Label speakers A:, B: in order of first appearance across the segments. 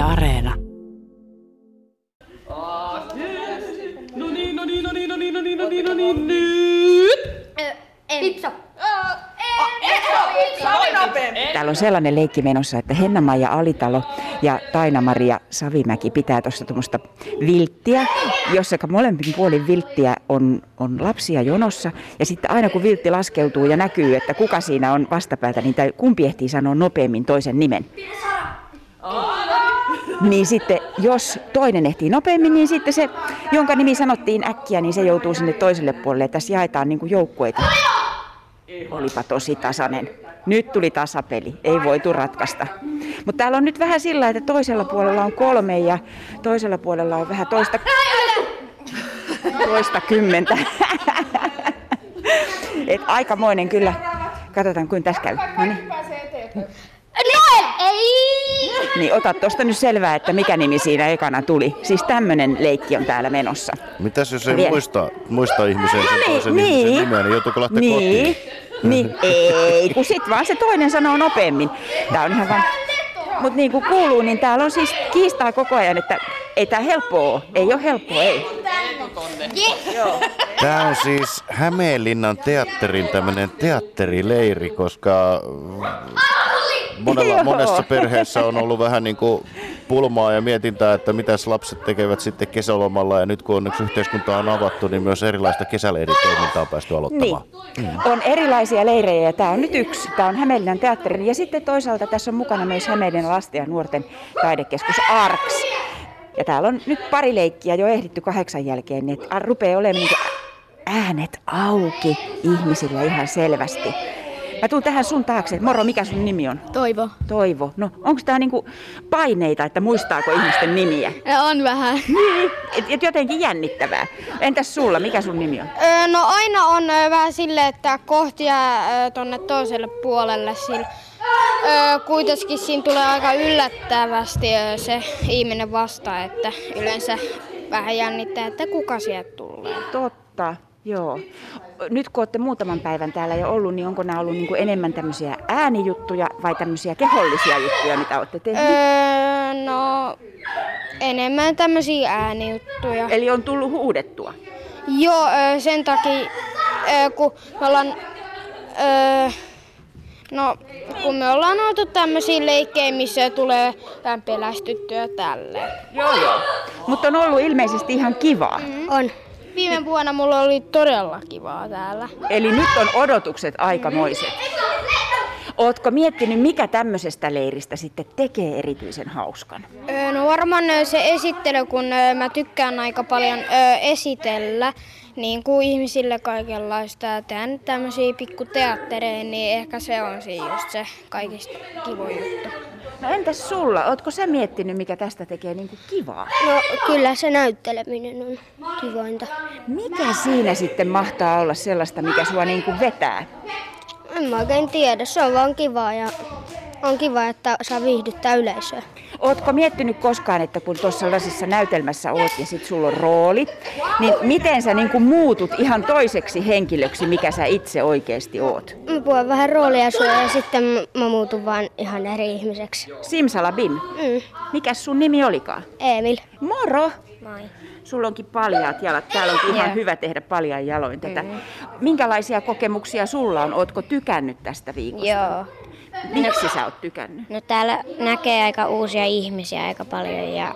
A: Yle Areena.
B: No niin, no niin, no niin, no niin, no niin, no niin, no niin, nyt!
C: Pizza.
D: Täällä on sellainen leikki menossa, että Henna-Maija Alitalo ja Taina-Maria Savimäki pitää tuossa tuommoista vilttiä, jossa molemmin puolin vilttiä on, on lapsia jonossa. Ja sitten aina kun viltti laskeutuu ja näkyy, että kuka siinä on vastapäätä, niin kumpi ehtii sanoa nopeammin toisen nimen. Niin sitten, jos toinen ehtii nopeammin, niin sitten se, jonka nimi sanottiin äkkiä, niin se joutuu sinne toiselle puolelle. Tässä jaetaan niin kuin joukkueita. Olipa tosi tasainen. Nyt tuli tasapeli, ei voitu ratkaista. Mutta täällä on nyt vähän sillä, että toisella puolella on kolme ja toisella puolella on vähän toista, toista kymmentä. Et aikamoinen kyllä. Katsotaan, kuin tässä käy. No niin. Niin, ota tuosta nyt selvää, että mikä nimi siinä ekana tuli. Siis tämmönen leikki on täällä menossa.
E: Mitäs jos ei
D: Vielä.
E: muista, muista ihmisen sen toisen
D: niin.
E: ihmisen nimeä, niin joutuuko lähteä
D: Niin,
E: kotiin?
D: niin. ei, kun sit vaan se toinen sanoo nopeammin. Tää on ihan vaan... Mutta niin kuin kuuluu, niin täällä on siis kiistaa koko ajan, että ei tää helppoa ole. Ei ole helppoa, ei.
E: Tämä on siis Hämeenlinnan teatterin tämmöinen teatterileiri, koska monella, monessa perheessä on ollut vähän niin kuin pulmaa ja mietintää, että mitäs lapset tekevät sitten kesälomalla. Ja nyt kun onneksi yhteiskunta on avattu, niin myös erilaista kesäleiritoimintaa on päästy aloittamaan.
D: Niin. On erilaisia leirejä ja tämä on nyt yksi. Tämä on Hämeenlinnan teatterin ja sitten toisaalta tässä on mukana myös Hämeenlinnan lasten ja nuorten taidekeskus ARKS. Ja täällä on nyt pari leikkiä jo ehditty kahdeksan jälkeen, niin että rupeaa olemaan niin äänet auki ihmisillä ihan selvästi. Mä tuun tähän sun taakse. Moro, mikä sun nimi on?
C: Toivo.
D: Toivo. No, onko tää niinku paineita, että muistaako ihmisten nimiä?
C: On vähän.
D: Niin, et, et jotenkin jännittävää. Entäs sulla, mikä sun nimi on?
F: Öö, no aina on vähän silleen, että kohti jää tonne toiselle puolelle. Sillä, öö, kuitenkin siinä tulee aika yllättävästi öö, se ihminen vastaan, että yleensä vähän jännittää, että kuka sieltä tulee.
D: Totta, joo. Nyt kun olette muutaman päivän täällä jo ollut, niin onko nämä ollut niin kuin enemmän tämmöisiä äänijuttuja vai tämmöisiä kehollisia juttuja, mitä olette tehneet?
F: Öö, no enemmän tämmöisiä äänijuttuja.
D: Eli on tullut huudettua.
F: Joo, öö, sen takia, öö, kun me ollaan... Öö, no, kun me ollaan oltu tämmöisiä leikkejä, missä tulee tämän pelästyttyä tälleen.
D: Joo, joo. Mutta on ollut ilmeisesti ihan kivaa.
F: On. Viime vuonna mulla oli todella kivaa täällä.
D: Eli nyt on odotukset aikamoiset. Ootko miettinyt, mikä tämmöisestä leiristä sitten tekee erityisen hauskan?
F: No varmaan se esittely, kun mä tykkään aika paljon esitellä niin kuin ihmisille kaikenlaista ja tehdään tämmöisiä pikkuteattereja, niin ehkä se on siinä just se kaikista kivoin juttu.
D: No entäs sulla? Ootko sä miettinyt, mikä tästä tekee niin kuin kivaa?
C: No kyllä se näytteleminen on kivointa.
D: Mikä siinä sitten mahtaa olla sellaista, mikä sua niin kuin vetää?
C: En mä oikein tiedä, se on vaan kivaa ja on kiva, että saa viihdyttää yleisöä.
D: Ootko miettinyt koskaan, että kun tuossa sellaisessa näytelmässä oot ja sit sulla on rooli, niin miten sä niin kuin muutut ihan toiseksi henkilöksi, mikä sä itse oikeasti oot?
C: Mä puhun vähän roolia sua ja sitten mä muutun vaan ihan eri ihmiseksi.
D: Simsalabim,
C: Mm.
D: mikäs sun nimi olikaan?
C: Emil.
D: Moro!
C: Moi.
D: Sulla onkin paljaat jalat. Täällä onkin ihan hyvä tehdä paljain jaloin tätä. Minkälaisia kokemuksia sulla on? Ootko tykännyt tästä viikosta?
C: Joo.
D: Miksi sä oot tykännyt?
C: No täällä näkee aika uusia ihmisiä aika paljon ja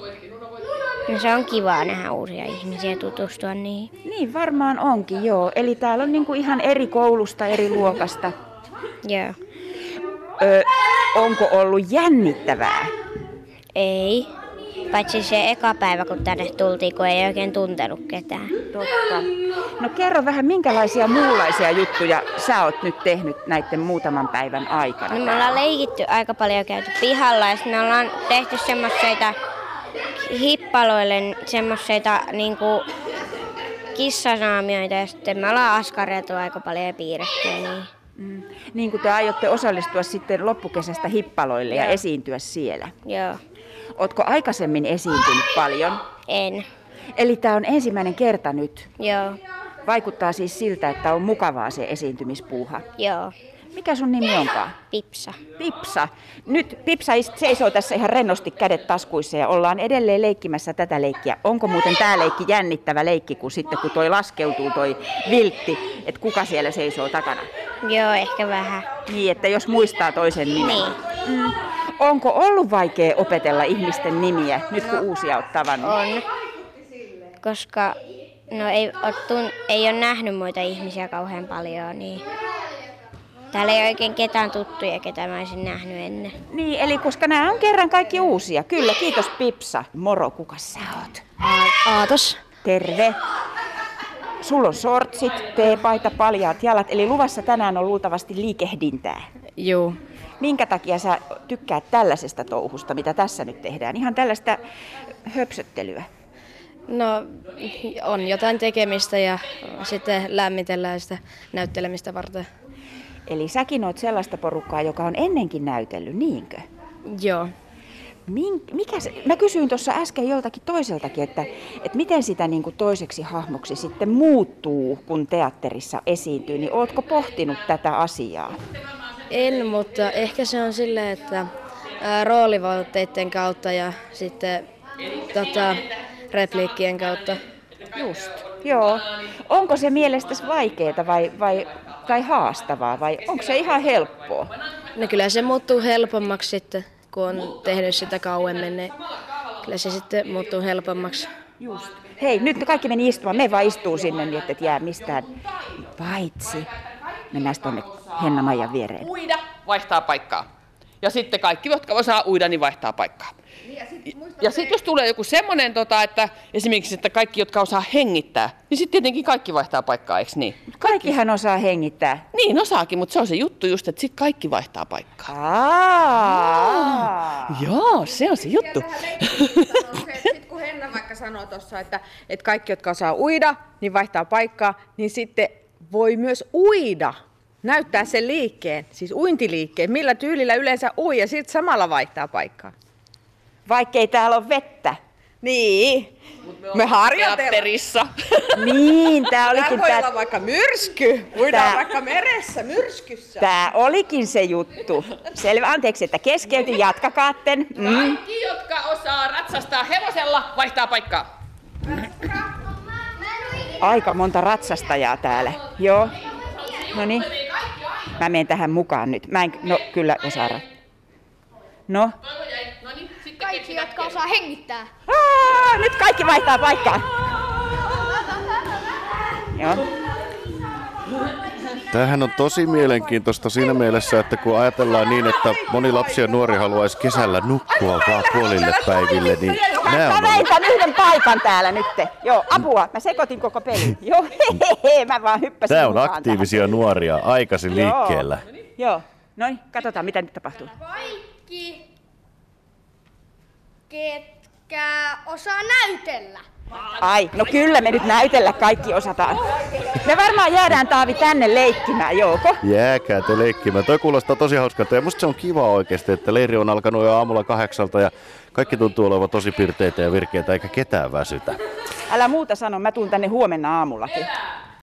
C: no se on kivaa nähdä uusia ihmisiä ja tutustua niihin.
D: Niin varmaan onkin, joo. Eli täällä on niinku ihan eri koulusta, eri luokasta.
C: Joo.
D: Ö, onko ollut jännittävää?
C: Ei. Paitsi se eka päivä, kun tänne tultiin, kun ei oikein tuntenut ketään.
D: Totta. No kerro vähän, minkälaisia muunlaisia juttuja sä oot nyt tehnyt näiden muutaman päivän aikana?
C: No me ollaan leikitty aika paljon käyty pihalla ja me ollaan tehty semmoiseita hippaloille semmoiseita niinku kissanaamioita ja sitten me ollaan askareltu aika paljon ja piirretty ja niin.
D: Mm. Niin kuin te aiotte osallistua sitten loppukesästä hippaloille ja
C: Joo.
D: esiintyä siellä.
C: Joo.
D: Ootko aikaisemmin esiintynyt paljon?
C: En.
D: Eli tämä on ensimmäinen kerta nyt.
C: Joo.
D: Vaikuttaa siis siltä, että on mukavaa se esiintymispuuha.
C: Joo.
D: Mikä sun nimi onkaan?
C: Pipsa.
D: Pipsa. Nyt Pipsa seisoo tässä ihan rennosti kädet taskuissa ja ollaan edelleen leikkimässä tätä leikkiä. Onko muuten tämä leikki jännittävä leikki, kun sitten kun toi laskeutuu toi viltti, että kuka siellä seisoo takana?
C: Joo, ehkä vähän.
D: Niin, että jos muistaa toisen nimen.
C: Niin.
D: Mm. Onko ollut vaikea opetella ihmisten nimiä, nyt kun uusia olet tavannut?
C: On. Koska no ei, tun, ei ole nähnyt muita ihmisiä kauhean paljon, niin täällä ei oikein ketään tuttuja, ketä mä olisin nähnyt ennen.
D: Niin, eli koska nämä on kerran kaikki uusia. Kyllä, kiitos Pipsa. Moro, kuka sä oot?
F: Aatos.
D: Terve. Sulla on sortsit, teepaita, paljaat jalat, eli luvassa tänään on luultavasti liikehdintää.
A: Joo.
D: Minkä takia sä tykkäät tällaisesta touhusta, mitä tässä nyt tehdään? Ihan tällaista höpsöttelyä.
A: No on jotain tekemistä ja sitten lämmitellään sitä näyttelemistä varten.
D: Eli säkin oot sellaista porukkaa, joka on ennenkin näytellyt, niinkö?
A: Joo.
D: Min, mikä se, mä kysyin tuossa äsken joltakin toiseltakin, että, että miten sitä niin kuin toiseksi hahmoksi sitten muuttuu, kun teatterissa esiintyy, niin ootko pohtinut tätä asiaa?
A: En, mutta ehkä se on silleen, että roolivaatteiden kautta ja sitten tota, repliikkien kautta.
D: Just. Joo. Onko se mielestäsi vaikeaa vai, vai, tai haastavaa vai onko se ihan helppoa?
A: No kyllä se muuttuu helpommaksi sitten, kun on tehnyt sitä kauemmin, niin kyllä se sitten muuttuu helpommaksi.
D: Just. Hei, nyt kaikki meni istumaan. Me vaan istuu sinne niin, että et jää mistään. Paitsi. Mennään tuonne Henna-Maijan viereen.
B: Uida, vaihtaa paikkaa. Ja sitten kaikki, jotka osaa uida, niin vaihtaa paikkaa. Ja sitten jos tulee joku semmoinen, tota, että esimerkiksi, että kaikki, jotka osaa hengittää, niin sitten tietenkin kaikki vaihtaa paikkaa, eikö niin?
D: Kaikkihan osaa hengittää.
B: Niin, osaakin, mutta se on se juttu just, että sitten kaikki vaihtaa paikkaa.
D: Aa.
B: Joo, se on se juttu.
G: Sitten kun Henna vaikka sanoo tuossa, että, että kaikki, jotka osaa uida, niin vaihtaa paikkaa, niin sitten voi myös uida. Näyttää sen liikkeen, siis uintiliikkeen, millä tyylillä yleensä ui ja sitten samalla vaihtaa paikkaa.
D: Vaikkei täällä ole vettä.
G: Niin, me harjoitellaan.
B: Teatterissa.
D: Niin, tää olikin
G: voi
D: tää,
G: olla vaikka myrsky, uidaan
D: Tää-
G: vaikka meressä myrskyssä.
D: tää olikin se juttu. Selvä, anteeksi, että keskeytin, jatkakaatten. Mm.
B: Kaikki, jotka osaa ratsastaa hevosella, vaihtaa paikkaa.
D: Aika monta ratsastajaa täällä. Joo. No niin. Mä menen tähän mukaan nyt. Mä en, no kyllä osaa. No.
F: Kaikki, jotka osaa hengittää.
D: Aa, nyt kaikki vaihtaa paikkaa. Joo.
E: Tämähän on tosi mielenkiintoista siinä mielessä, että kun ajatellaan niin, että moni lapsi ja nuori haluaisi kesällä nukkua vaan puolille päiville, niin nämä
D: Mä
E: on
D: tän yhden paikan täällä nyt. Joo, apua. Mä sekoitin koko pelin. Joo, hehehe, mä vaan hyppäsin
E: Tämä on aktiivisia nuoria, aikaisin
D: tähän.
E: liikkeellä.
D: Joo, Joo. no niin, katsotaan mitä nyt tapahtuu.
F: Kaikki, ketkä osaa näytellä.
D: Ai, no kyllä me nyt näytellä kaikki osataan. Me varmaan jäädään Taavi tänne leikkimään, Jouko.
E: Jääkää te leikkimään. Toi kuulostaa tosi hauskalta ja musta se on kiva oikeasti, että leiri on alkanut jo aamulla kahdeksalta ja kaikki tuntuu olevan tosi pirteitä ja virkeitä eikä ketään väsytä.
D: Älä muuta sano, mä tuun tänne huomenna aamullakin.